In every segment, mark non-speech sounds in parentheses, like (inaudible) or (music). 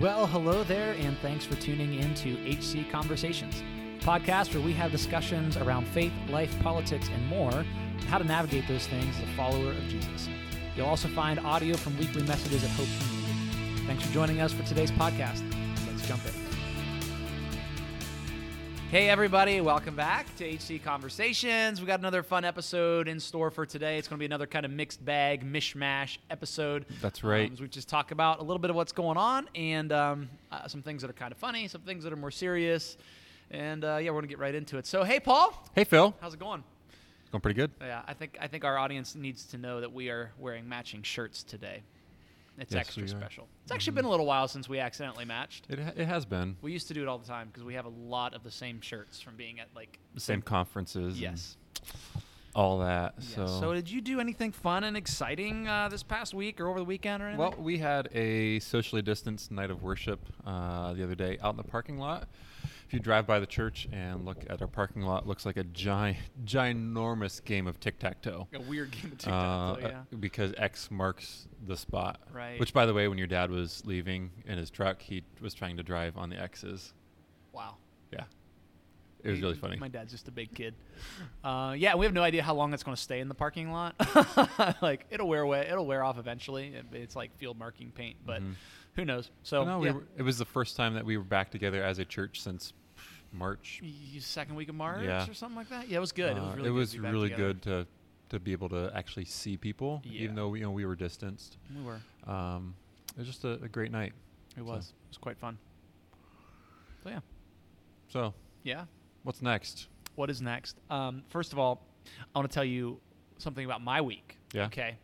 Well, hello there, and thanks for tuning in to HC Conversations, podcast where we have discussions around faith, life, politics, and more, and how to navigate those things as a follower of Jesus. You'll also find audio from weekly messages at Hope Community. Thanks for joining us for today's podcast. Let's jump in. Hey, everybody, welcome back to HC Conversations. We got another fun episode in store for today. It's going to be another kind of mixed bag, mishmash episode. That's right. Um, we just talk about a little bit of what's going on and um, uh, some things that are kind of funny, some things that are more serious. And uh, yeah, we're going to get right into it. So, hey, Paul, Hey, Phil. how's it going? Going pretty good. Yeah, I think I think our audience needs to know that we are wearing matching shirts today. It's Yes, extra special. It's actually been a little while since we accidentally matched. It, ha- it has been. We used to do it all the time because we have a lot of the same shirts from being at like The same conferences. and Yes. All that. Yes. So, So, did you do anything fun and exciting uh, this past week or over the weekend or anything? well, we had a socially distanced night of worship uh, the other day out in the parking lot. If you drive by the church and look at our parking lot, it looks like a giant, ginormous game of tic tac toe. a weird game of Uh, tic-tac-toe, yeah. Because X marks the spot. Right. Which, by the way, when your dad was leaving in his truck, he was trying to drive on the X's. Wow. Yeah. It was really funny. My dad's just a big kid. (laughs) Uh, yeah, we have no idea how long it's going to stay in the parking lot. (laughs) like it'll wear away, it'll wear off eventually. It- it's like field marking paint, but Mhm. who knows? So no, we yeah. were, it was the first time that we were back together as a church since March. Y- second week of March Yeah. or something like that. Yeah, it was good. it was Uh, really good to be back really together. good to to be able to actually see people, Yeah. even though we, you know we were distanced. We were. Um, it was just a, a great night. It was. It was quite fun. So yeah, So, yeah. what's next? What is next? Um, first of all, I want to tell you something about my week. Yeah. Okay.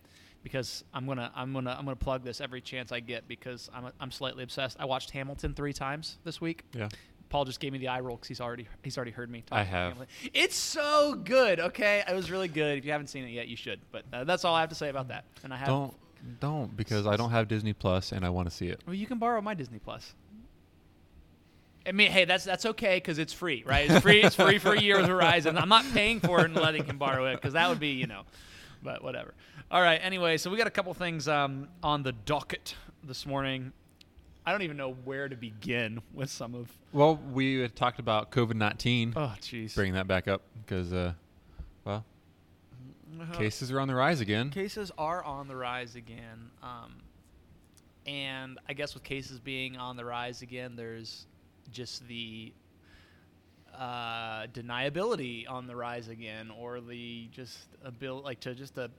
Because I'm gonna I'm gonna I'm gonna plug this every chance I get because I'm I'm slightly obsessed. I watched Hamilton three times this week. Yeah. Paul just gave me the eye roll because he's already he's already heard me. Talk I have. Hamilton. It's so good. Okay, it was really good. If you haven't seen it yet, you should. But uh, that's all I have to say about that. And I have. Don't don't because I don't have Disney Plus and I want to see it. Well, you can borrow my Disney Plus. I mean, hey, that's that's okay because it's free, right? It's free. it's free for a year with Verizon. I'm not paying for it and letting him borrow it because that would be, you know, but whatever. All right. Anyway, so we got a couple things um, on the docket this morning. I don't even know where to begin (laughs) with some of. Well, we had talked about COVID nineteen. Oh, jeez. Bringing that back up because, uh, well, Uh, cases are on the rise again. Cases are on the rise again. Um, and I guess with cases being on the rise again, there's just the uh, deniability on the rise again, or the just ability, like to just to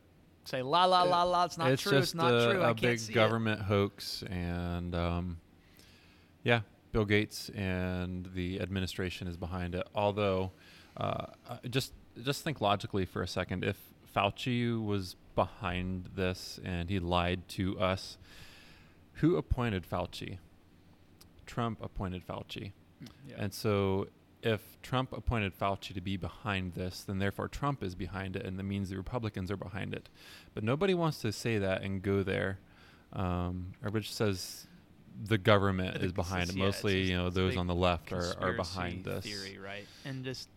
say la la la la, it's not it's true, just it's not a, true. a I can't big see it. government hoax, and um, yeah, Bill Gates and the administration is behind it. Although, uh, uh, just just think logically for a second. If Fauci was behind this and he lied to us, who appointed Fauci? Trump appointed Fauci. Yeah. And so if Trump appointed Fauci to be behind this, then therefore Trump is behind it, and that means the Republicans are behind it. But nobody wants to say that and go there. Um, everybody just says the government is behind it. yeah, Mostly, just- you know, those on the left are, are behind this. theory, right? And just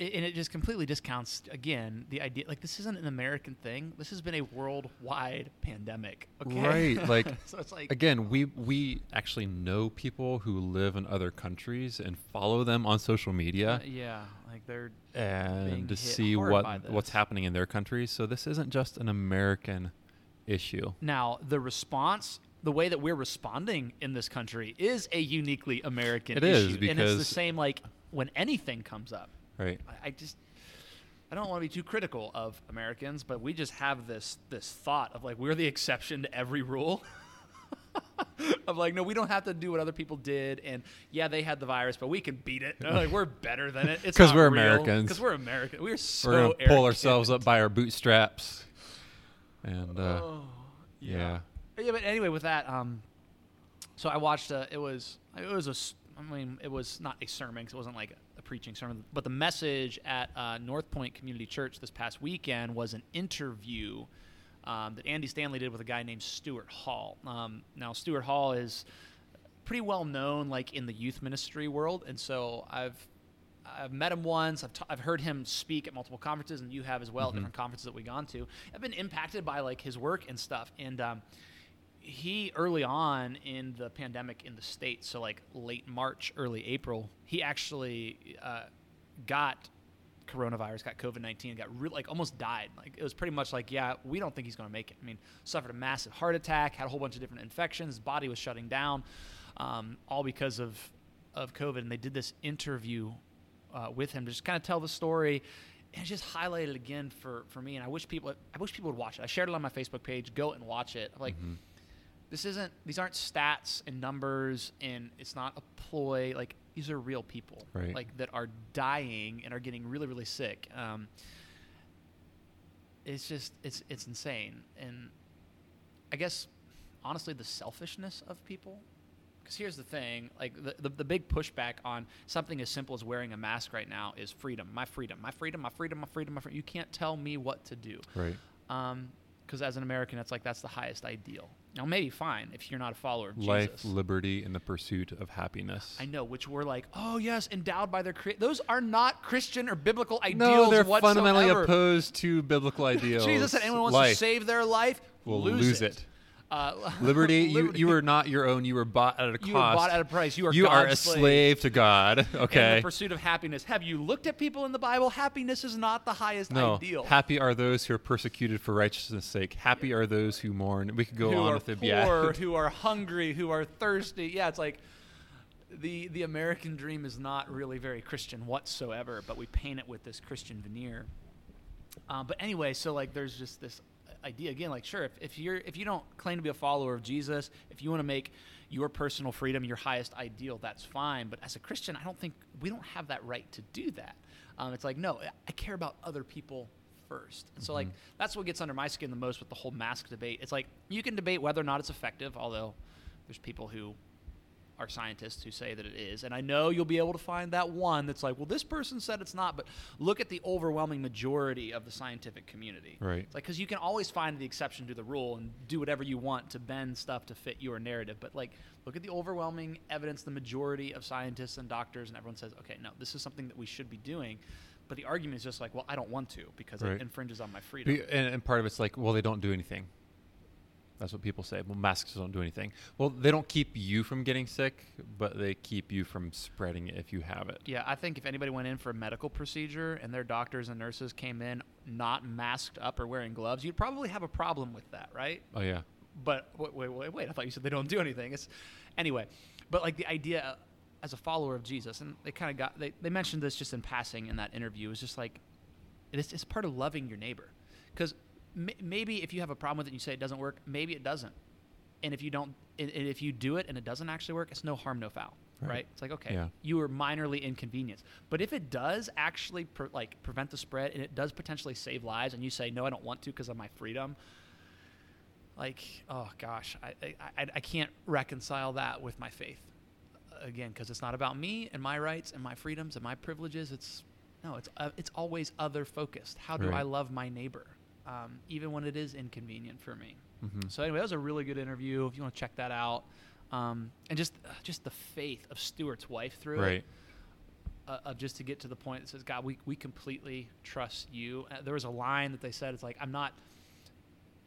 and it just completely discounts again the idea like this isn't an American thing. This has been a worldwide pandemic. Okay, Right, (laughs) like, so it's like Again, we we actually know people who live in other countries and follow them on social media. uh, yeah, like they're and to see what what's happening in their countries. So this isn't just an American issue. now the response. The way that we're responding in this country is a uniquely American It is, issue, and it's the same like when anything comes up. Right. I, I just I don't want to be too critical of Americans, but we just have this this thought of like we're the exception to every rule. (laughs) of like, no, we don't have to do what other people did, and yeah, they had the virus, but we can beat it. like we're better than it. It's 'Cause not we're real. Americans. Because we're American. We're so We're gonna pull ourselves up by our bootstraps. And uh, Oh, yeah. yeah, but anyway, with that, um, so I watched. A, it was it was a. I mean, it was not a sermon 'cause it wasn't like a preaching sermon, but the message at uh, North Point Community Church this past weekend was an interview um, that Andy Stanley did with a guy named Stuart Hall. Um, now, Stuart Hall is pretty well known, like in the youth ministry world, and so I've I've met him once. I've, t- I've heard him speak at multiple conferences, and you have as well, at Mhm. different conferences that we've gone to. I've been impacted by like his work and stuff. And um, he early on in the pandemic in the states, so like late March, early April, he actually uh, got coronavirus, got COVID nineteen, got re- like almost died. Like it was pretty much like, yeah, we don't think he's going to make it. I mean, suffered a massive heart attack, had a whole bunch of different infections, body was shutting down, um, all because of of COVID. And they did this interview uh, with him to just kind of tell the story. And just highlighted again for, for me, and I wish people I wish people would watch it. I shared it on my Facebook page. Go and watch it. Like, Mhm. This isn't these aren't stats and numbers and it's not a ploy like these are real people Right. like that are dying and are getting really really sick um, it's just it's it's insane and i guess honestly the selfishness of people because here's the thing like the, the, the big pushback on something as simple as wearing a mask right now is freedom my freedom my freedom my freedom my freedom my freedom you can't tell me what to do Right. because as an American, it's like that's the highest ideal. Now, maybe fine if you're not a follower of Life, Jesus. Life, liberty, and the pursuit of happiness. I know, which we're like, oh yes, endowed by their creator. Those are not Christian or biblical ideals no, they're whatsoever. fundamentally opposed to biblical ideals. (laughs) Jesus said, anyone wants Life to save their life will lose, lose it. it. Uh, Liberty, (laughs) you, liberty. you are not your own. You were bought at a cost. You were bought at a price. You are You are a slave. slave to God. Okay. In the pursuit of happiness. Have you looked at people in the Bible? Happiness is not the highest No. ideal. Happy are those who are persecuted for righteousness' sake. Happy are those who mourn. We could go who on with it. poor, Yeah. (laughs) who are hungry, who are thirsty. Yeah, it's like the the American dream is not really very Christian whatsoever, but we paint it with this Christian veneer. Um, but anyway, so like there's just this idea again, like sure, if, if you're if you don't claim to be a follower of Jesus, if you want to make your personal freedom your highest ideal, that's fine. But as a Christian, I don't think we don't have that right to do that. Um, it's like no, I care about other people first. And so like Mhm. that's what gets under my skin the most with the whole mask debate. It's like you can debate whether or not it's effective, although there's people who are scientists who say that it is. And I know you'll be able to find that one that's like, well, this person said it's not, but look at the overwhelming majority of the scientific community. Right. It's like, because you can always find the exception to the rule and do whatever you want to bend stuff to fit your narrative. But like, look at the overwhelming evidence, the majority of scientists and doctors, and everyone says, okay, no, this is something that we should be doing. But the argument is just like, well, I don't want to because Right. it infringes on my freedom. And, and part of it's like, well, they don't do anything. That's what people say. Well, masks don't do anything. Well, they don't keep you from getting sick, but they keep you from spreading it if you have it. Yeah, I think if anybody went in for a medical procedure and their doctors and nurses came in not masked up or wearing gloves, you'd probably have a problem with that, right? Oh yeah. But wait, wait, wait, wait. I thought you said they don't do anything. It's anyway. But like the idea uh, as a follower of Jesus, and they kind of got they, they mentioned this just in passing in that interview. It's just like it is it's part of loving your neighbor, because maybe if you have a problem with it and you say it doesn't work, maybe it doesn't. And if you don't, and if you do it and it doesn't actually work, it's no harm, no foul, right? Right. It's like okay, Yeah. you were minorly inconvenienced. But if it does actually pre- like prevent the spread and it does potentially save lives, and you say no, I don't want to because of my freedom, like oh gosh, I I, I, I can't reconcile that with my faith again because it's not about me and my rights and my freedoms and my privileges. It's no, it's uh, it's always other focused. How do Right. I love my neighbor, um, even when it is inconvenient for me? hmm So anyway, that was a really good interview. If you want to check that out, um, and just uh, just the faith of Stuart's wife through it, Right. uh, of just to get to the point that says, God, we, we completely trust you. Uh, there was a line that they said, it's like, I'm not,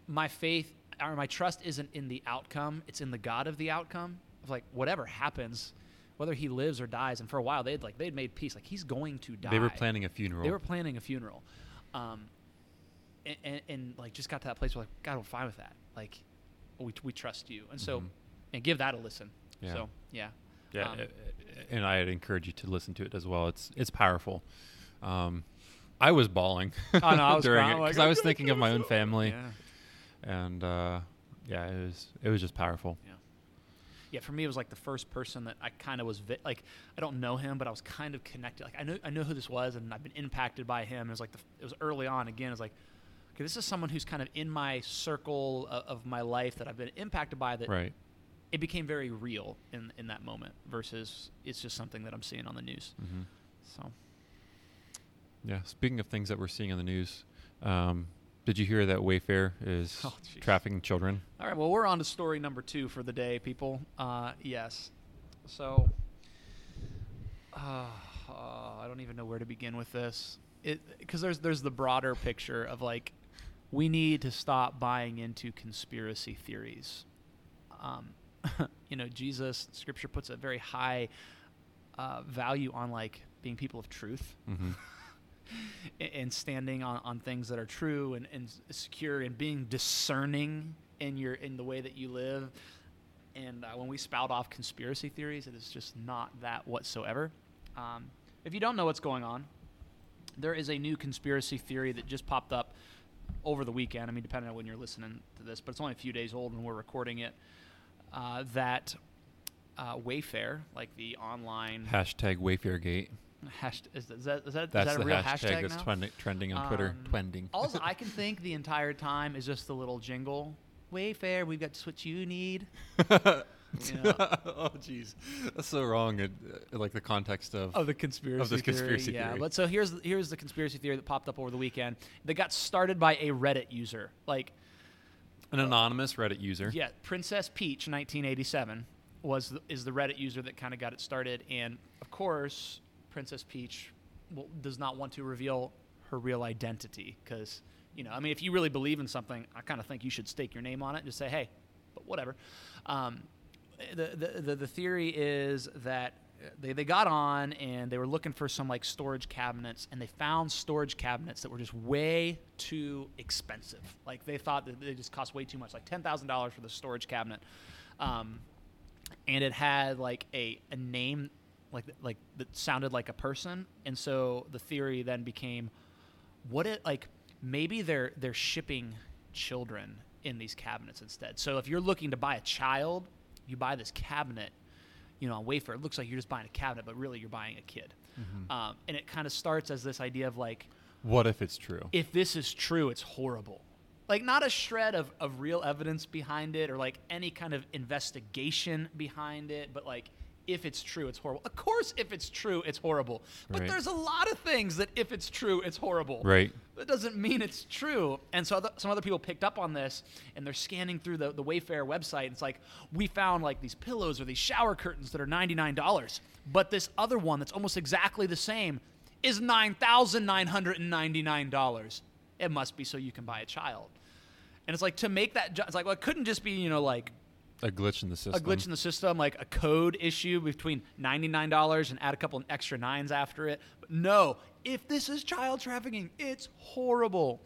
my faith or my trust isn't in the outcome, it's in the God of the outcome. Of like, whatever happens, whether he lives or dies. And for a while, they'd like, they'd made peace. Like, he's going to die. They were planning a funeral. They were planning a funeral. Um, and, and, and like, just got to that place where, like, God, we're fine with that. Like, we, we trust you. And so, Mhm. and give that a listen. Yeah. So, yeah. Yeah, Um, and I'd encourage you to listen to it as well. It's it's powerful. Um, I was bawling (laughs) Oh, no, I was (laughs) during crying. it I'm like, because I was (laughs) thinking of my own family, Yeah. and uh, yeah, it was it was just powerful. yeah, for me, it was like the first person that I kind of was vi- like, I don't know him, but I was kind of connected. Like, I know, I know who this was, and I've been impacted by him. It was like, the, it was early on. Again, it was like, okay, this is someone who's kind of in my circle of, of my life that I've been impacted by. That Right. it became very real in in that moment versus it's just something that I'm seeing on the news. hmm So Yeah. Speaking of things that we're seeing on the news, um, did you hear that Wayfair is (laughs) Oh, trafficking children? All right, well, we're on to story number two for the day, people. Uh, yes. So, uh, uh, I don't even know where to begin with this. Because there's, there's the broader picture of like, we need to stop buying into conspiracy theories. um, (laughs) you know, Jesus, Scripture puts a very high uh, value on like being people of truth (laughs) hmm and standing on, on things that are true and, and secure and being discerning in your in the way that you live. And uh, when we spout off conspiracy theories, it is just not that whatsoever. Um, if you don't know what's going on, there is a new conspiracy theory that just popped up over the weekend. I mean, depending on when you're listening to this, but it's only a few days old when we're recording it. Uh, that uh, Wayfair, like the online Hashtag Wayfairgate. hashtag, is, that- is that is that, is That's that a the real hashtag, hashtag, that's trending, trending on Twitter. Trending. Twending. All (laughs) I can think the entire time is just the little jingle. Wayfair, we've got just what you need. (laughs) (laughs) Oh, jeez, that's so wrong. In, uh, like the context of. of the conspiracy this conspiracy theory. Yeah, theory. but so here's here's the conspiracy theory that popped up over the weekend. That got started by a Reddit user. Like, an anonymous Reddit user. yeah, Princess Peach, 1987, was the, is the Reddit user that kind of got it started. And of course, Princess Peach does not want to reveal her real identity because you know, I mean, if you really believe in something, I kind of think you should stake your name on it and just say, hey, but whatever. Um, the, the, the, the theory is that they, they got on and they were looking for some like storage cabinets and they found storage cabinets that were just way too expensive. Like they thought that they just cost way too much, like $10,000 for the storage cabinet. Um, and it had like a, a name like like that sounded like a person and so the theory then became what it like maybe they're they're shipping children in these cabinets instead so if you're looking to buy a child you buy this cabinet you know on Wayfair it looks like you're just buying a cabinet but really you're buying a kid um, and it kind of starts as this idea of like What if it's true? if this is true, it's horrible. Like, not a shred of, of real evidence behind it or like any kind of investigation behind it, but like, if it's true, it's horrible. Of course, if it's true, it's horrible. But Right. there's a lot of things that if it's true, it's horrible. Right. That doesn't mean it's true. And so other, some other people picked up on this and they're scanning through the, the Wayfair website. It's like, we found like these pillows or these shower curtains that are $99. But this other one that's almost exactly the same is $9,999. It must be so you can buy a child. And it's like to make that, ju- it's like, well, it couldn't just be, you know, like A glitch in the system. a glitch in the system, like a code issue between $99 and add a couple extra nines after it. But no, if this is child trafficking, it's horrible.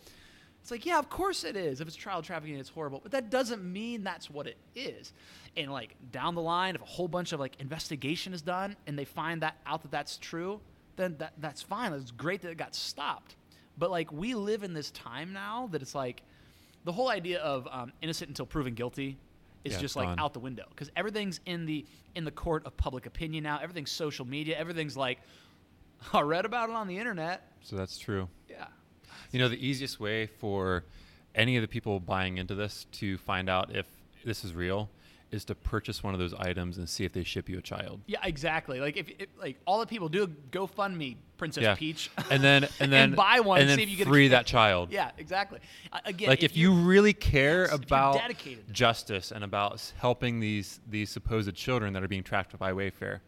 It's like, yeah, of course it is. If it's child trafficking, it's horrible. But that doesn't mean that's what it is. And like down the line, if a whole bunch of like investigation is done and they find that out that that's true, then that, that's fine. It's great that it got stopped. But like we live in this time now that it's like the whole idea of um, innocent until proven guilty is Yeah, just like gone. out the window because everything's in the in the court of public opinion now. Everything's social media. Everything's like (laughs) I read about it on the internet. So that's true. Yeah. You know, the easiest way for any of the people buying into this to find out if this is real is to purchase one of those items and see if they ship you a child. Yeah, exactly. Like if, if like all the people do a GoFundMe Princess Yeah. Peach, And then (laughs) and then and buy one and and then see if you get free kid. that child. (laughs) yeah, exactly. Uh, again, like if, you really care Yes, about dedicated to that. justice and about helping these these supposed children that are being tracked by Wayfair,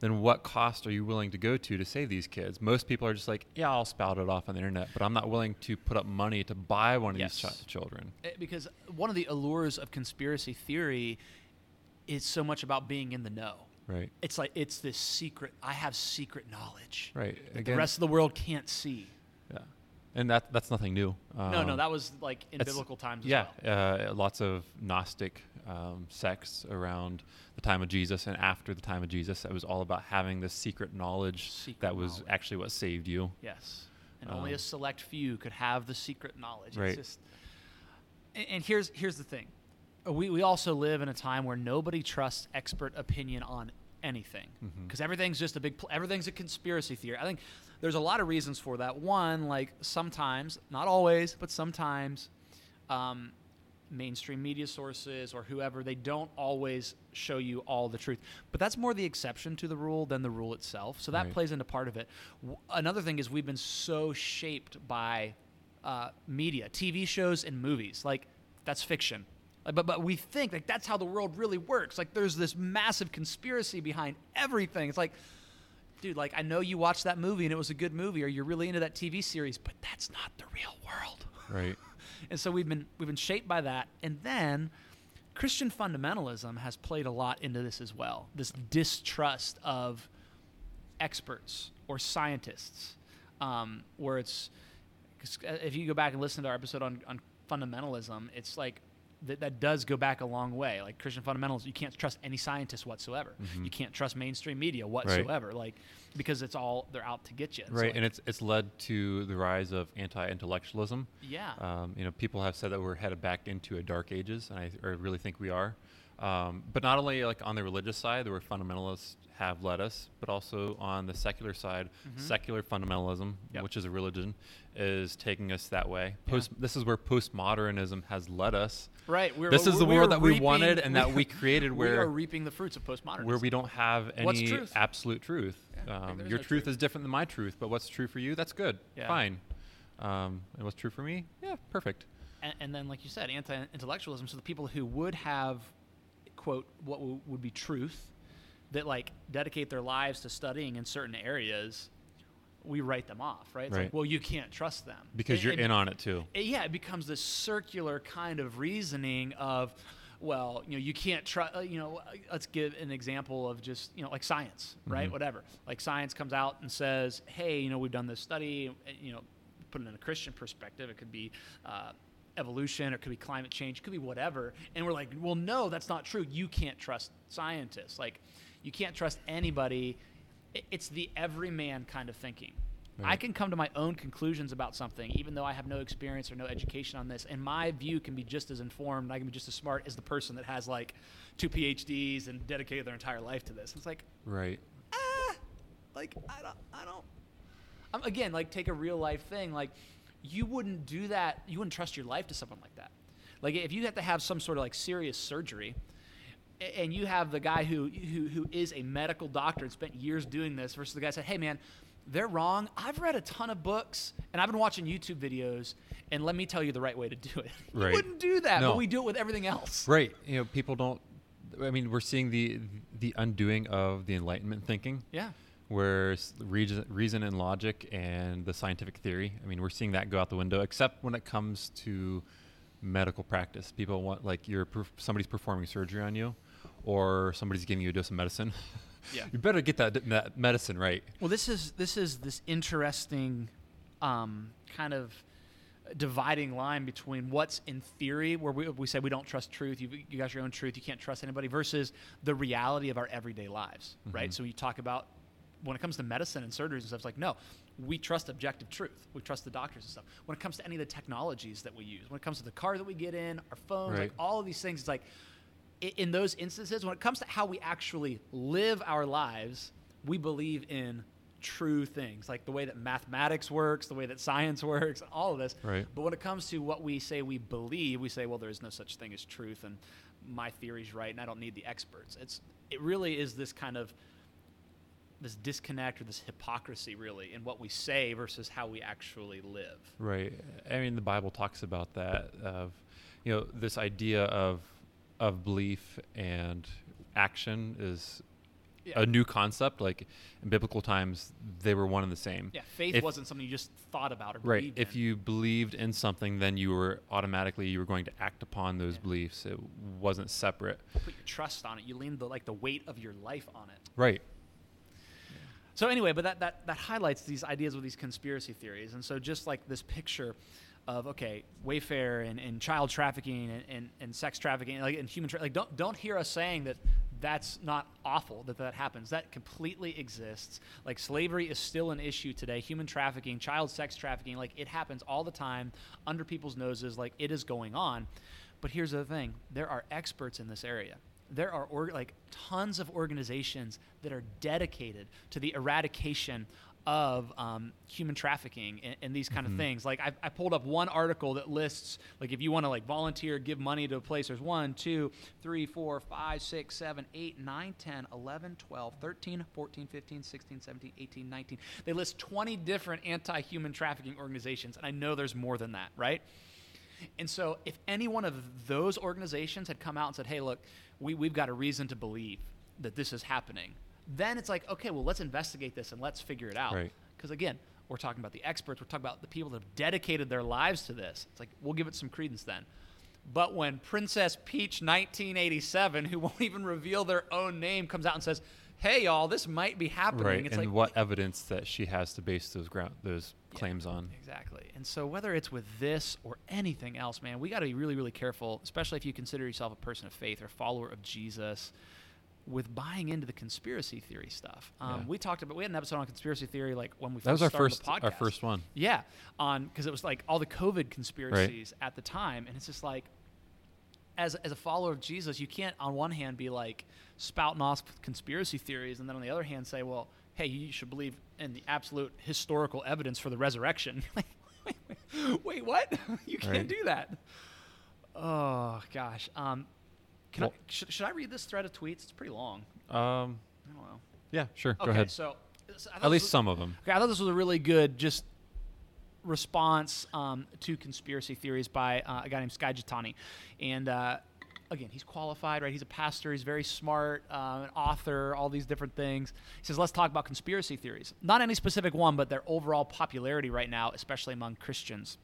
then what cost are you willing to go to to save these kids? Most people are just like, yeah, I'll spout it off on the internet, but I'm not willing to put up money to buy one of these Yes. chi- children. Uh, because one of the allures of conspiracy theory is so much about being in the know. Right. It's like it's this secret. I have secret knowledge Right. that the rest of the world can't see. yeah. And that that's nothing new. no, no, Um, that was like in biblical times. yeah, as well. uh, lots of Gnostic um, sects around the time of Jesus and after the time of Jesus. It was all about having this secret knowledge Secret that was knowledge. actually what saved you. Yes, and only a Um, select few could have the secret knowledge. Right. It's just, and, here's here's the thing, Uh, we we also live in a time where nobody trusts expert opinion on anything because everything's just a big pl- everything's a conspiracy theory. I think there's a lot of reasons for that. One, like sometimes, not always, but sometimes. Um, mainstream media sources or whoever they don't always show you all the truth. But that's more the exception to the rule than the rule itself. So that Right. plays into part of it. W- another thing is we've been so shaped by uh, media tv shows and movies. Like that's fiction. Like, but but we think like that's how the world really works. Like there's this massive conspiracy behind everything. It's like dude like i know you watched that movie and it was a good movie or you're really into that tv series but that's not the real world. Right. And so we've been we've been shaped by that and then Christian fundamentalism has played a lot into this as well. This distrust of experts or scientists, um, where it's uh, if you go back and listen to our episode on, on fundamentalism, it's like that, that does go back a long way. Like Christian fundamentalism, you can't trust any scientist whatsoever. Mhm. You can't trust mainstream media whatsoever, like because it's all they're out to get you. So, Right, like, and it's it's led to the rise of anti-intellectualism. yeah, Um, you know, people have said that we're headed back into a dark ages, and I, I really think we are. Um, but not only like on the religious side, where fundamentalists have led us, but also on the secular side, Mhm. secular fundamentalism, Yep. which is a religion, is taking us that way. Yeah. This is where postmodernism has led us, right. We're, this is we're- the we world that we wanted and that we (laughs) created, Where we are reaping the fruits of postmodernism. where we don't have any truth? absolute truth. Yeah, um, your no truth, truth. is different than my truth, but what's true for you, that's good. Yeah. Fine. Um, and what's true for me? Yeah, perfect. and, and then like you said anti-intellectualism so the people who would have quote what w- would be truth that like dedicate their lives to studying in certain areas we write them off right? It's like well you can't trust them. Because It- you're it- in on it too. it- yeah it becomes this circular kind of reasoning of well you know you can't try uh, you know uh, let's give an example of just you know like science right? Mhm. whatever. Like science comes out and says hey you know we've done this study you know put it in a christian perspective it could be uh, evolution or it could be climate change it could be whatever and we're like well no that's not true you can't trust scientists like you can't trust anybody it's the everyman kind of thinking I can come to my own conclusions about something, even though I have no experience or no education on this, and my view can be just as informed. I can be just as smart as the person that has like two PhDs and dedicated their entire life to this. It's like, Right. ah, like I don't, I don't. Um, again, like take a real life thing. Like you wouldn't do that. You wouldn't trust your life to someone like that. Like if you have to have some sort of like serious surgery, and you have the guy who who, who is a medical doctor and spent years doing this versus the guy said, "Hey man, they're wrong. I've read a ton of books and I've been watching YouTube videos, and let me tell you the right way to do it." (laughs) You wouldn't do that, No. but we do it with everything else. Right. You know, people don't. I mean, we're seeing the the undoing of the Enlightenment thinking, Yeah. Where reason, reason and logic and the scientific theory. I mean, we're seeing that go out the window, except when it comes to medical practice. People want like you're perf- somebody's performing surgery on you, or somebody's giving you a dose of medicine. (laughs) Yeah. you better get that, that medicine right. Well, this is this is this interesting um, kind of dividing line between what's in theory, where we, we say we don't trust truth, you, you got your own truth, you can't trust anybody, versus the reality of our everyday lives, right? Mhm. So you talk about when it comes to medicine and surgeries and stuff, it's like no, we trust objective truth, we trust the doctors and stuff. When it comes to any of the technologies that we use, when it comes to the car that we get in, our phones, like all of these things, it's like in those instances, when it comes to how we actually live our lives, we believe in true things, like the way that mathematics works, the way that science (laughs) works, all of this. Right. But when it comes to what we say we believe, we say, well, there is no such thing as truth, and my theory's right, and I don't need the experts. It's it really is this kind of this disconnect or this hypocrisy, really, in what we say versus how we actually live. Right. I mean, the Bible talks about that of, you know, this idea of of belief and action is Yeah. a new concept. Like in biblical times, they were one and the same. Yeah, faith If- wasn't something you just thought about or Right. If in. you believed in something, then you were automatically you were going to act upon those Yeah. beliefs. It wasn't separate. put your trust on it, you lean the like the weight of your life on it. Right. So anyway, but that, that, that highlights these ideas with these conspiracy theories. And so just like this picture of, okay, Wayfair and, and child trafficking and, and, and sex trafficking like, and human like don't, don't hear us saying that that's not awful that that happens. That completely exists. Like slavery is still an issue today. Human trafficking, child sex trafficking, like it happens all the time under people's noses. Like it is going on. But here's the thing: there are experts in this area. There are org- like tons of organizations that are dedicated to the eradication of um, human trafficking and, and these kind of Mhm. things. Like I, I pulled up one article that lists like if you want to like volunteer, give money to a place. There's one, two, three, four, five, six, seven, eight, nine, 10, 11, 12, 13, 14, 15, 16, 17, 18, 19. They list 20 different anti-human trafficking organizations, and I know there's more than that, right? And so, if any one of those organizations had come out and said, hey, look, we, we've got a reason to believe that this is happening, then it's like, okay, well, let's investigate this and let's figure it out. Right. Because again, we're talking about the experts, we're talking about the people that have dedicated their lives to this. It's like, we'll give it some credence then. But when Princess Peach 1987, who (laughs) won't even reveal their own name, comes out and says, "Hey, y'all, this might be happening," Right. it's and like what evidence that she has to base those ground those Yeah. claims on? Exactly. And so whether it's with this or anything else, man, we got to be really, really careful, especially if you consider yourself a person of faith or follower of Jesus, with buying into the conspiracy theory stuff. Um, Yeah. We talked about we had an episode on conspiracy theory like when we That was our started first the podcast. our first one. Yeah, on because it was like all the COVID conspiracies at the time, and it's just like, as as a follower of Jesus, you can't on one hand be like spouting off conspiracy theories, and then on the other hand say, well, hey, you should believe in the absolute historical evidence for the resurrection. wait, wait, wait, wait, what? (laughs) you can't Right. do that. Oh gosh. Um, can Well- I, should, should I read this thread of tweets? It's pretty long. Um, I don't know. yeah, sure. Okay, Go ahead. so so At least was- some of them. Okay, I thought this was a really good just response um, to conspiracy theories by uh, a guy named Skye Jethani, and uh, again, he's qualified, right? He's a pastor. He's very smart, uh, an author, all these different things. He says, let's talk about conspiracy theories. Not any specific one, but their overall popularity right now, especially among Christians.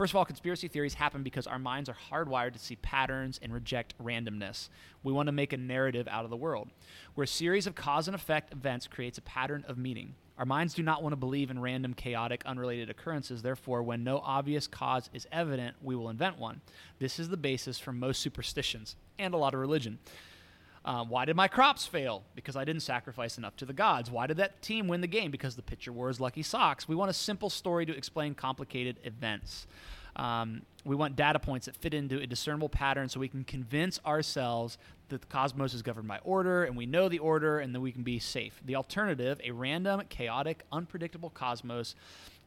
First of all, conspiracy theories happen because our minds are hardwired to see patterns and reject randomness. We want to make a narrative out of the world, where a series of cause and effect events creates a pattern of meaning. Our minds do not want to believe in random, chaotic, unrelated occurrences. Therefore, when no obvious cause is evident, we will invent one. This is the basis for most superstitions and a lot of religion. Uh, why did my crops fail? Because I didn't sacrifice enough to the gods. Why did that team win the game? Because the pitcher wore his lucky socks. We want a simple story to explain complicated events. Um, we want data points that fit into a discernible pattern so we can convince ourselves that the cosmos is governed by order and we know the order and then we can be safe. The alternative, a random, chaotic, unpredictable cosmos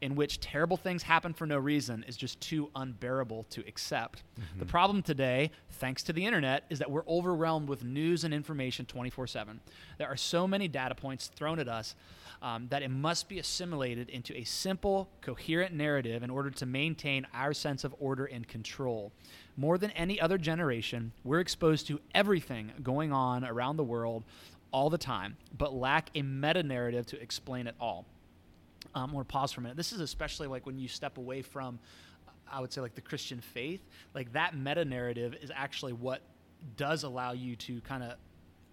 in which terrible things happen for no reason, is just too unbearable to accept. The problem today, thanks to the internet, is that we're overwhelmed with news and information 24 7. There are so many data points thrown at us um, that it must be assimilated into a simple, coherent narrative in order to maintain our sense of order and control. More than any other generation, we're exposed to everything going on around the world all the time, but lack a meta narrative to explain it all. Um, I want to pause for a minute. This is especially like when you step away from, I would say, like the Christian faith. Like that meta narrative is actually what does allow you to kind of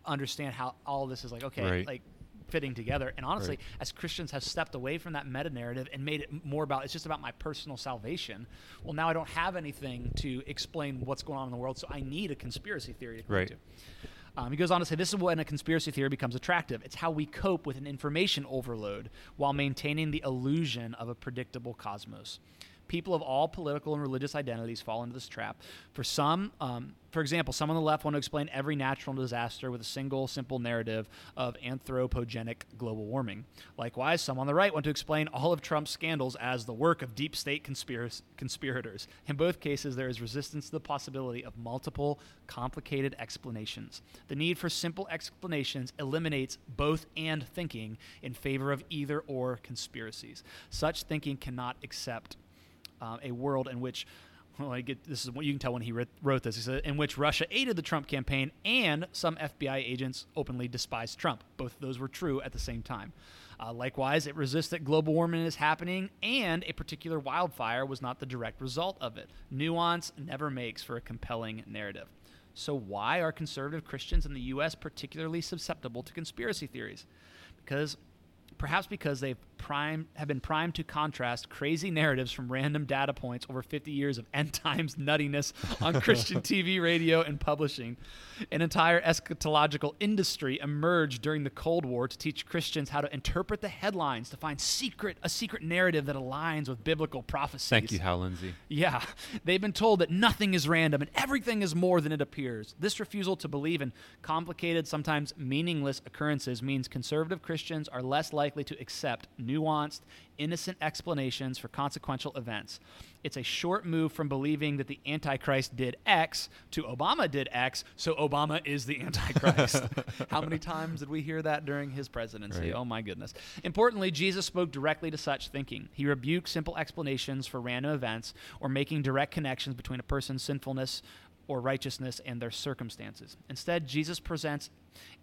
understand how all this is like okay, Right. like fitting together. And honestly, Right. as Christians have stepped away from that meta narrative and made it more about it's just about my personal salvation. Well, now I don't have anything to explain what's going on in the world, so I need a conspiracy theory to Right. to. Um, he goes on to say, This is when a conspiracy theory becomes attractive. It's how we cope with an information overload while maintaining the illusion of a predictable cosmos. People of all political and religious identities fall into this trap. For some, um, for example, some on the left want to explain every natural disaster with a single, simple narrative of anthropogenic global warming. Likewise, some on the right want to explain all of Trump's scandals as the work of deep state conspirac- conspirators. In both cases, there is resistance to the possibility of multiple, complicated explanations. The need for simple explanations eliminates both and thinking in favor of either or conspiracies. Such thinking cannot accept uh, a world in which well, I get this is what you can tell when he wrote this. He said, in which Russia aided the Trump campaign and some FBI agents openly despised Trump. Both of those were true at the same time. Uh, likewise, it resists that global warming is happening and a particular wildfire was not the direct result of it. Nuance never makes for a compelling narrative. So, why are conservative Christians in the U.S. particularly susceptible to conspiracy theories? Because perhaps because they've prime have been primed to contrast crazy narratives from random data points over 50 years of end times nuttiness on Christian (laughs) TV, radio, and publishing. An entire eschatological industry emerged during the Cold War to teach Christians how to interpret the headlines to find secret a secret narrative that aligns with biblical prophecies. Thank you, Hal Lindsey. Yeah, they've been told that nothing is random and everything is more than it appears. This refusal to believe in complicated, sometimes meaningless occurrences means conservative Christians are less likely to accept nuanced, innocent explanations for consequential events. It's a short move from believing that the Antichrist did X to Obama did X, so Obama is the Antichrist. (laughs) How many times did we hear that during his presidency? Right. Oh my goodness. Importantly, Jesus spoke directly to such thinking. He rebuked simple explanations for random events or making direct connections between a person's sinfulness or righteousness and their circumstances. Instead, Jesus presents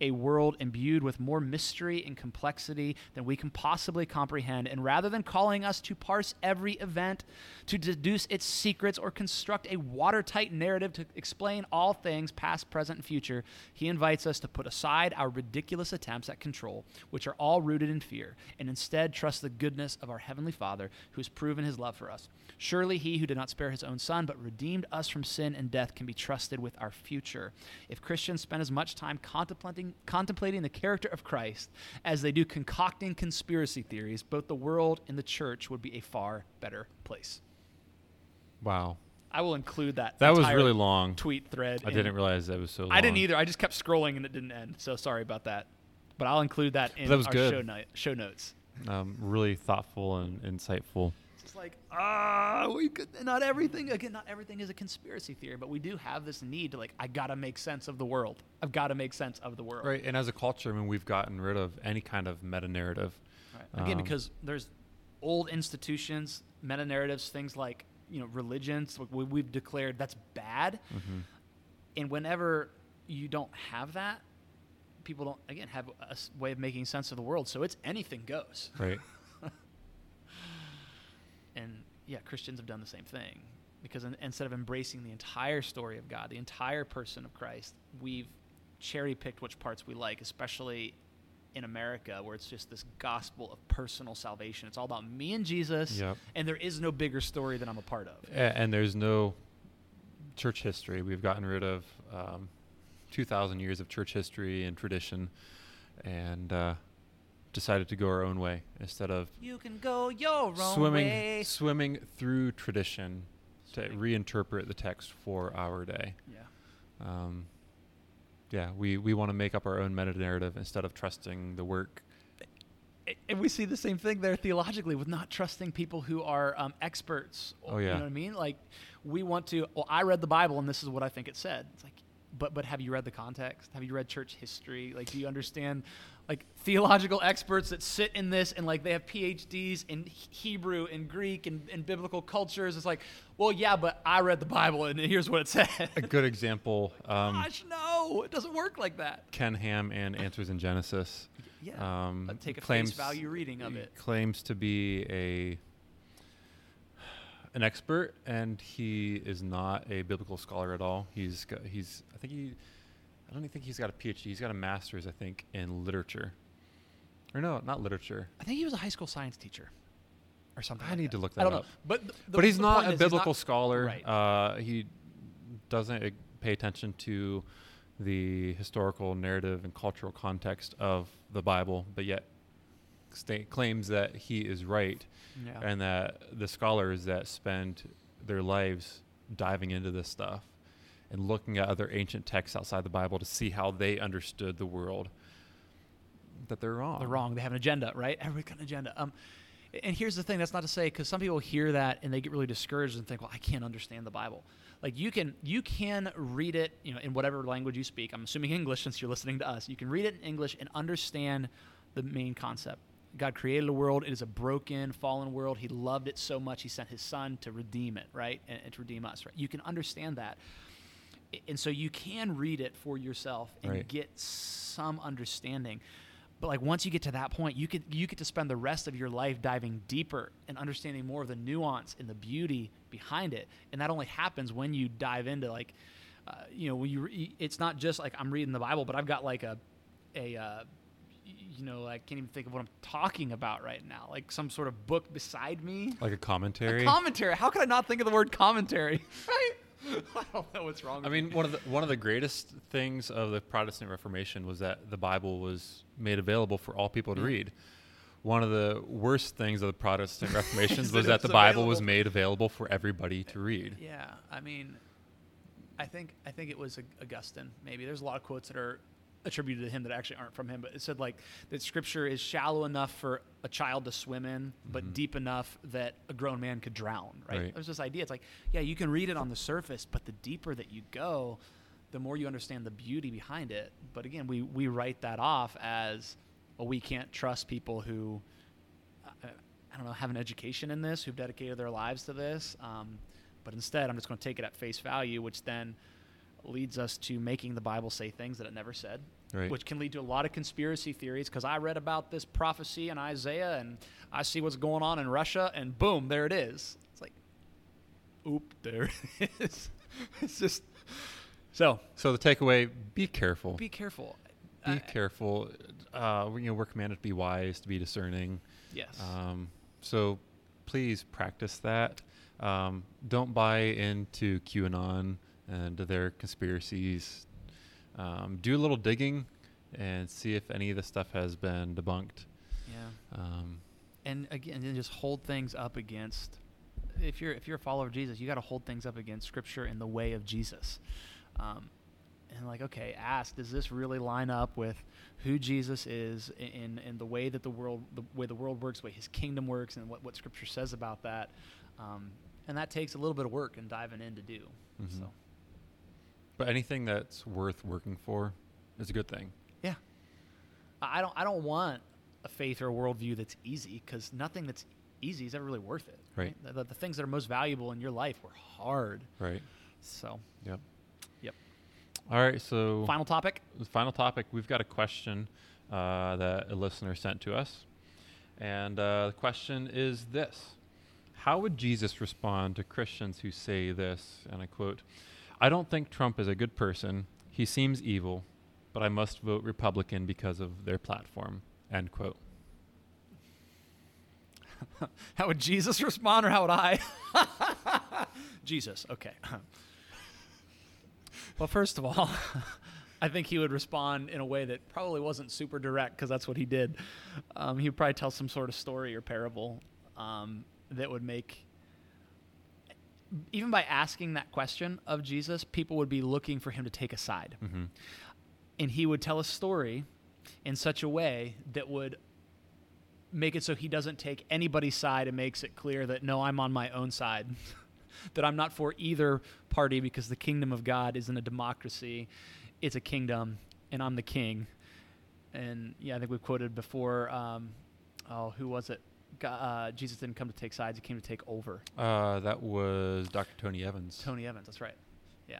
a world imbued with more mystery and complexity than we can possibly comprehend. And rather than calling us to parse every event, to deduce its secrets, or construct a watertight narrative to explain all things, past, present, and future, he invites us to put aside our ridiculous attempts at control, which are all rooted in fear, and instead trust the goodness of our Heavenly Father, who has proven his love for us. Surely he who did not spare his own son, but redeemed us from sin and death, can be trusted with our future. If Christians spend as much time contemplating, contemplating the character of Christ as they do concocting conspiracy theories, both the world and the church would be a far better place. Wow. I will include that. That was really long. Tweet thread. I in- didn't realize that was so long. I didn't either. I just kept scrolling and it didn't end. So sorry about that. But I'll include that in That was our good. show note, show notes. Um, really thoughtful and insightful. It's like ah, we could not everything again. Not everything is a conspiracy theory, but we do have this need to like I gotta make sense of the world. I've got to make sense of the world. Right. And as a culture, I mean, we've gotten rid of any kind of meta narrative. Right. Again, Um, because there's old institutions, meta narratives, things like you know religions. We, we've declared that's bad, hmm and whenever you don't have that, people don't again have a way of making sense of the world. So it's anything goes. Right. (laughs) And yeah, Christians have done the same thing because in, instead of embracing the entire story of God, the entire person of Christ, we've cherry picked which parts we like, especially in America where it's just this gospel of personal salvation. It's all about me and Jesus, Yep. and there is no bigger story that I'm a part of. A- And there's no church history. We've gotten rid of um, 2,000 years of church history and tradition and uh, decided to go our own way instead of You can go your own swimming, way. swimming through tradition to reinterpret the text for our day. Yeah. Um, yeah, we, we want to make up our own meta narrative instead of trusting the work. And we see the same thing there theologically with not trusting people who are um, experts. Oh, yeah. You know what I mean? Like, we want to, well, I read the Bible and this is what I think it said. It's like, but, but have you read the context? Have you read church history? Like, do you understand, like, theological experts that sit in this and, like, they have PhDs in Hebrew and Greek and, and biblical cultures? It's like, well, yeah, but I read the Bible and here's what it said. A good example, um, Gosh, no, it doesn't work like that. Ken Ham and Answers in Genesis. Yeah. Um, take a claims, face value reading of it. Claims to be a an expert, and he is not a biblical scholar at all. He's got, he's I think he I don't even think he's got a PhD. He's got a master's, I think, in literature. Or no, not literature. I think he was a high school science teacher or something. I like need that. to look I that don't up. know. But the- but he's not a biblical not- scholar. Right. Uh, he doesn't pay attention to the historical narrative and cultural context of the Bible, but yet sta- claims that he is right Yeah. and that the scholars that spend their lives diving into this stuff and looking at other ancient texts outside the Bible to see how they understood the world, that they're wrong. They're wrong. They have an agenda, right? Every kind of agenda. Um, and here's the thing. That's not to say because some people hear that and they get really discouraged and think, "Well, I can't understand the Bible." Like you can, you can read it, you know, in whatever language you speak. I'm assuming English (laughs) since you're listening to us. You can read it in English and understand the main concept. God created a world. It is a broken, fallen world. He loved it so much, He sent His Son to redeem it, right, and, and to redeem us. Right? You can understand that, and so you can read it for yourself and Right. get some understanding. But like once you get to that point, you could you get to spend the rest of your life diving deeper and understanding more of the nuance and the beauty behind it. And that only happens when you dive into like, uh, you know, when you re- it's not just like I'm reading the Bible, but I've got like a a uh, you know I can't even think of what I'm talking about right now. Like some sort of book beside me. Like a commentary. A commentary. How could I not think of the word commentary? (laughs) right? (laughs) I don't know what's wrong. With that. I mean, one of the one of the greatest things of the Protestant Reformation was that the Bible was made available for all people to Yeah. read. One of the worst things of the Protestant (laughs) Reformation was that the Bible was made available for everybody to eh, read. Yeah, I mean, I think I think it was Augustine. Maybe there's a lot of quotes that are attributed to him that actually aren't from him, but it said like that Scripture is shallow enough for a child to swim in, but Mhm. deep enough that a grown man could drown. Right? Right. There's this idea. It's like yeah, you can read it on the surface, but the deeper that you go, the more you understand the beauty behind it. But again, we we write that off as well. We can't trust people who. uh, I don't know, have an education in this, who've dedicated their lives to this. Um, but instead, I'm just going to take it at face value, which then leads us to making the Bible say things that it never said Right. which can lead to a lot of conspiracy theories. Because I read about this prophecy in Isaiah, and I see what's going on in Russia, and boom, there it is. It's like, oop, there (laughs) it is. it's just so. So the takeaway: be careful. Be careful. Be careful. Uh, you know, we're commanded to be wise, to be discerning. Yes. Um, so please practice that. Um, don't buy into QAnon and their conspiracies. Um, do a little digging and see if any of the stuff has been debunked. yeah. Um, and again then just hold things up against if you're if you're a follower of jesus you got to hold things up against scripture in the way of jesus um, and like okay ask does this really line up with who jesus is in in the way that the world the way the world works the way his kingdom works and what, what scripture says about that um, and that takes a little bit of work and diving in to do Mhm. so but anything that's worth working for is a good thing. yeah i I don't i don't want a faith or a worldview that's easy because nothing that's easy is ever really worth it Right. the, the, the things that are most valuable in your life were hard Right. so Yep. Yep. All right. So final topic final topic, we've got a question uh, that a listener sent to us. And uh, the question is this How would Jesus respond to Christians who say this? And I quote I don't think Trump is a good person. He seems evil, but I must vote Republican because of their platform. End quote. (laughs) how would jesus respond or how would i (laughs) jesus okay (laughs) well first of all i think he would respond in a way that probably wasn't super direct because that's what he did um, he would probably tell some sort of story or parable um, that would make even by asking that question of jesus people would be looking for him to take a side Mm-hmm. and he would tell a story in such a way that would make it so he doesn't take anybody's side and makes it clear that no, I'm on my own side, (laughs) that I'm not for either party because the kingdom of God isn't a democracy, it's a kingdom, and I'm the king. And yeah, I think we've quoted before. Um, oh, who was it? Uh, Jesus didn't come to take sides; he came to take over. Uh, that was Dr. Tony Evans. Tony Evans. That's right. Yeah.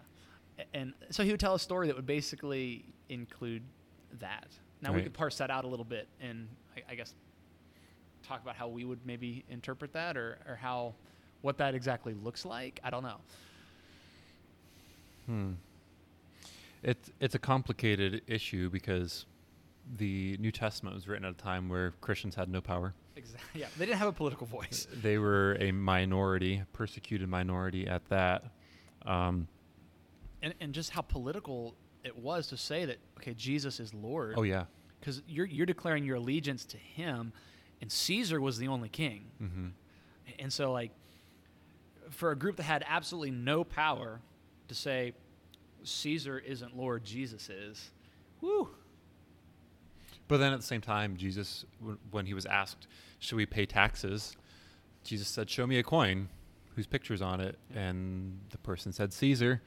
And so he would tell a story that would basically include that. Now we could parse that out a little bit and I, I guess talk about how we would maybe interpret that or, or how what that exactly looks like. I don't know. Hmm. It's it's a complicated issue because the New Testament was written at a time where Christians had no power. Exactly. (laughs) Yeah. They didn't have a political voice. (laughs) They were a minority, persecuted minority at that. Um, And, and just how political it was to say that okay, Jesus is Lord. oh yeah. Because you're you're declaring your allegiance to him and Caesar was the only king. Mm-hmm. And so, like, for a group that had absolutely no power to say Caesar isn't Lord, Jesus is, whoo. But then at the same time, Jesus, w- when he was asked, "Should we pay taxes?" Jesus said, "Show me a coin whose picture's on it," and the person said Caesar.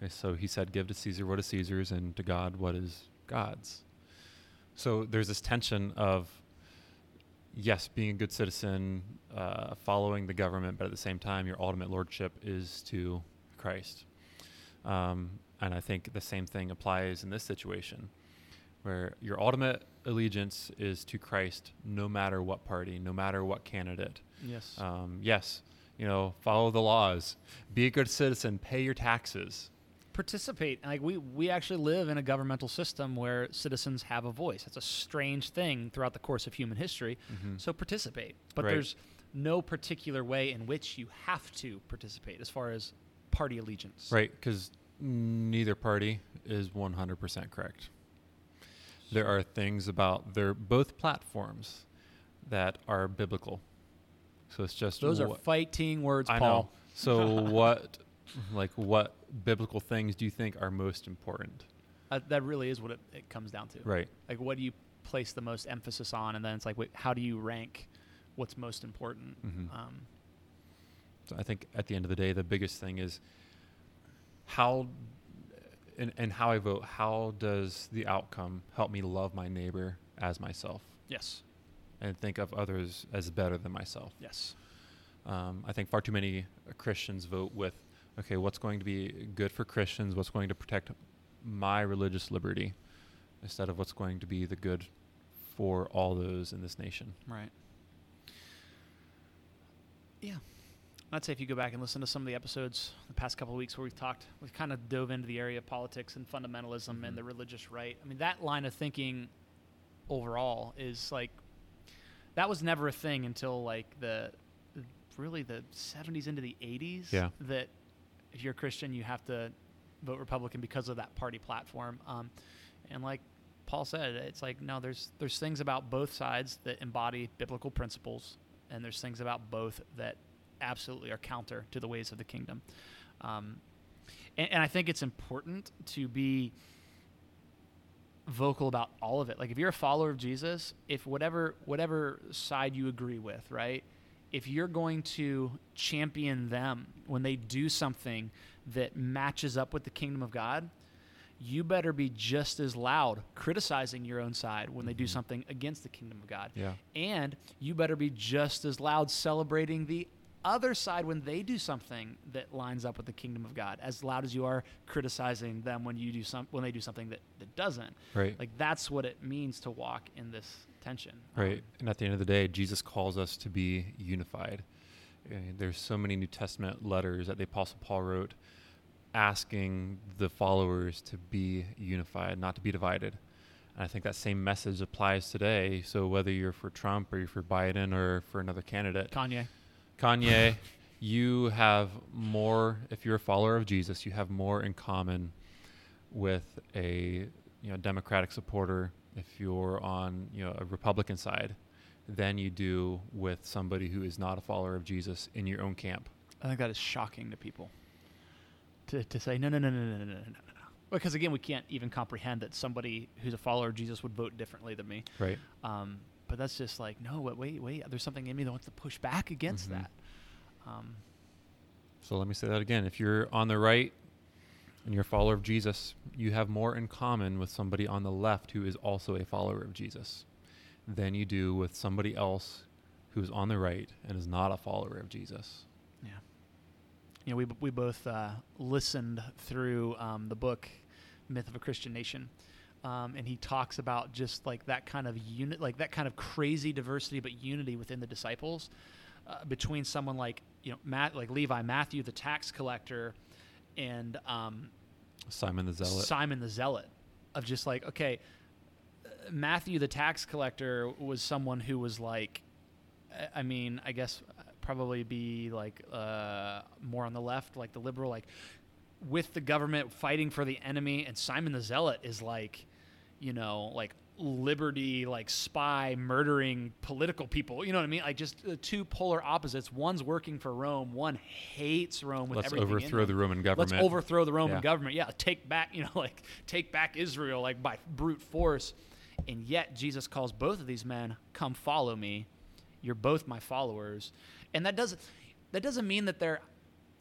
And so he said, "Give to Caesar what is Caesar's, and to God what is God's." So there's this tension of, yes, being a good citizen, uh, following the government, but at the same time, your ultimate lordship is to Christ. Um, and I think the same thing applies in this situation, where your ultimate allegiance is to Christ, no matter what party, no matter what candidate. Yes. Um, yes, you know, follow the laws, be a good citizen, pay your taxes. Participate. Like, we, we actually live in a governmental system where citizens have a voice. That's a strange thing throughout the course of human history. Mhm. So participate. But Right. there's no particular way in which you have to participate as far as party allegiance. Right, because neither party is 100% correct. There are things about their both platforms that are biblical. So it's just Those are fighting words, I Paul. know. So (laughs) what, like, what biblical things do you think are most important? Uh, that really is what it, it comes down to. Right. Like, what do you place the most emphasis on? And then it's like, wait, how do you rank what's most important? Mhm. Um, So I think at the end of the day, the biggest thing is how, and, and how I vote. How does the outcome help me love my neighbor as myself yes. and think of others as better than myself? Yes. Um, I think far too many uh, Christians vote with, okay, what's going to be good for Christians? What's going to protect my religious liberty? instead of what's going to be the good for all those in this nation. Right. Yeah. I'd say if you go back and listen to some of the episodes the past couple of weeks where we've talked, we've kind of dove into the area of politics and fundamentalism Mhm. and the religious right. I mean, that line of thinking overall is like, that was never a thing until like the, the- really the 70s into the 80s. Yeah. That if you're a Christian, you have to vote Republican because of that party platform. Um, and like Paul said, it's like no, there's there's things about both sides that embody biblical principles, and there's things about both that absolutely are counter to the ways of the kingdom. Um, and, and I think it's important to be vocal about all of it. Like if you're a follower of Jesus, if whatever whatever side you agree with, right? If you're going to champion them when they do something that matches up with the kingdom of God, you better be just as loud criticizing your own side when they do Mhm. something against the kingdom of God. Yeah. And you better be just as loud celebrating the other side when they do something that lines up with the kingdom of God, as loud as you are criticizing them when you do some when they do something that, that doesn't. Right. Like that's what it means to walk in this tension. Right. Um, And at the end of the day, Jesus calls us to be unified. Uh, there's so many New Testament letters that the Apostle Paul wrote asking the followers to be unified, not to be divided. And I think that same message applies today. So whether you're for Trump or you're for Biden or for another candidate, Kanye. Kanye, you have more, if you're a follower of Jesus, you have more in common with a you know Democratic supporter if you're on you know a Republican side than you do with somebody who is not a follower of Jesus in your own camp. I think that is shocking to people. To, to say no no no no no no no no no no. Because again, we can't even comprehend that somebody who's a follower of Jesus would vote differently than me. Right. Um, but that's just like no, wait, wait, wait. There's something in me that wants to push back against Mhm. that. Um, So let me say that again. If you're on the right and you're a follower of Jesus, you have more in common with somebody on the left who is also a follower of Jesus than you do with somebody else who's on the right and is not a follower of Jesus. yeah. You know, we we both uh, listened through um, the book "Myth of a Christian Nation." Um, and he talks about just like that kind of unit, like that kind of crazy diversity, but unity within the disciples, uh, between someone like you know Matt, like Levi, Matthew, the tax collector, and um, Simon the Zealot. Simon the Zealot, of just like okay, uh, Matthew the tax collector was someone who was like, I- mean, I guess uh, probably be like uh, more on the left, like the liberal, like with the government fighting for the enemy, and Simon the Zealot is like, you know, like liberty, like spy, murdering political people. You know what I mean? Like just the two polar opposites. One's working for Rome. One hates Rome with Let's everything in overthrow the Roman government. Let's overthrow the Roman Yeah. government. Yeah, take back, you know, (laughs) like take back Israel like by brute force. And yet Jesus calls both of these men, "Come follow me. You're both my followers." And that doesn't that doesn't mean that their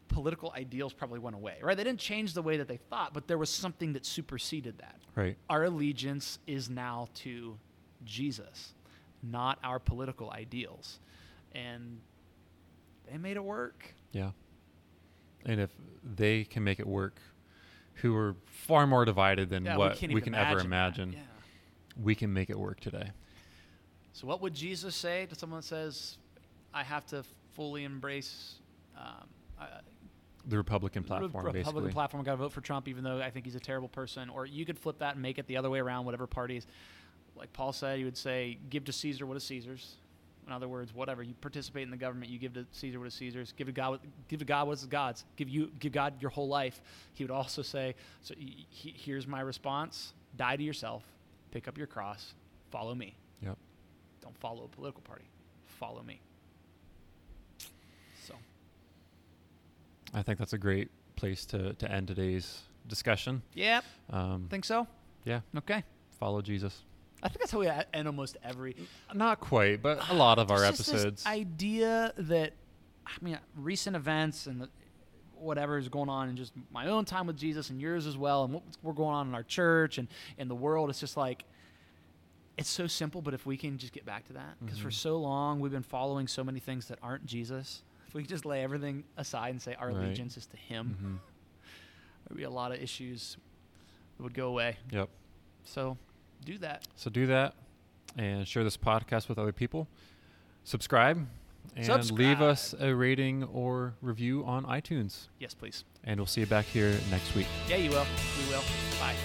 political ideals probably went away, right? They didn't change the way that they thought, but there was something that superseded that. right. Our allegiance is now to Jesus, not our political ideals. And they made it work. Yeah. And if they can make it work, who are far more divided than Yeah, what we, even can ever imagine, Yeah. we can make it work today. So, what would Jesus say to someone that says, "I have to fully embrace um, uh, The Republican the platform, Republican basically. platform? Got to vote for Trump, even though I think he's a terrible person." Or you could flip that and make it the other way around. Whatever parties, like Paul said, he would say, "Give to Caesar what is Caesar's." In other words, whatever you participate in the government, you give to Caesar what is Caesar's. Give to God, give to God what is God's. Give you, give God your whole life. He would also say, "So he, here's my response: Die to yourself, pick up your cross, follow me." Yep. Don't follow a political party. Follow me. So, I think that's a great place to, to end today's discussion. Yeah. Um, think so. yeah, Okay. follow Jesus. I think that's how we end almost every. Not quite, but a lot of our There's just this episodes. idea that, I mean, recent events and the, whatever is going on, and just my own time with Jesus and yours as well, and what's we're going on in our church and in the world. It's just like. It's so simple, but if we can just get back to that, because for Mhm. so long we've been following so many things that aren't Jesus. If (laughs) we could just lay everything aside and say our Right. allegiance is to Him, Mhm. there'd be a lot of issues that would go away. Yep. So do that. So do that and share this podcast with other people. Subscribe and leave us a rating or review on iTunes. Yes, please. And we'll see you back here next week. Yeah, you will. We will. Bye.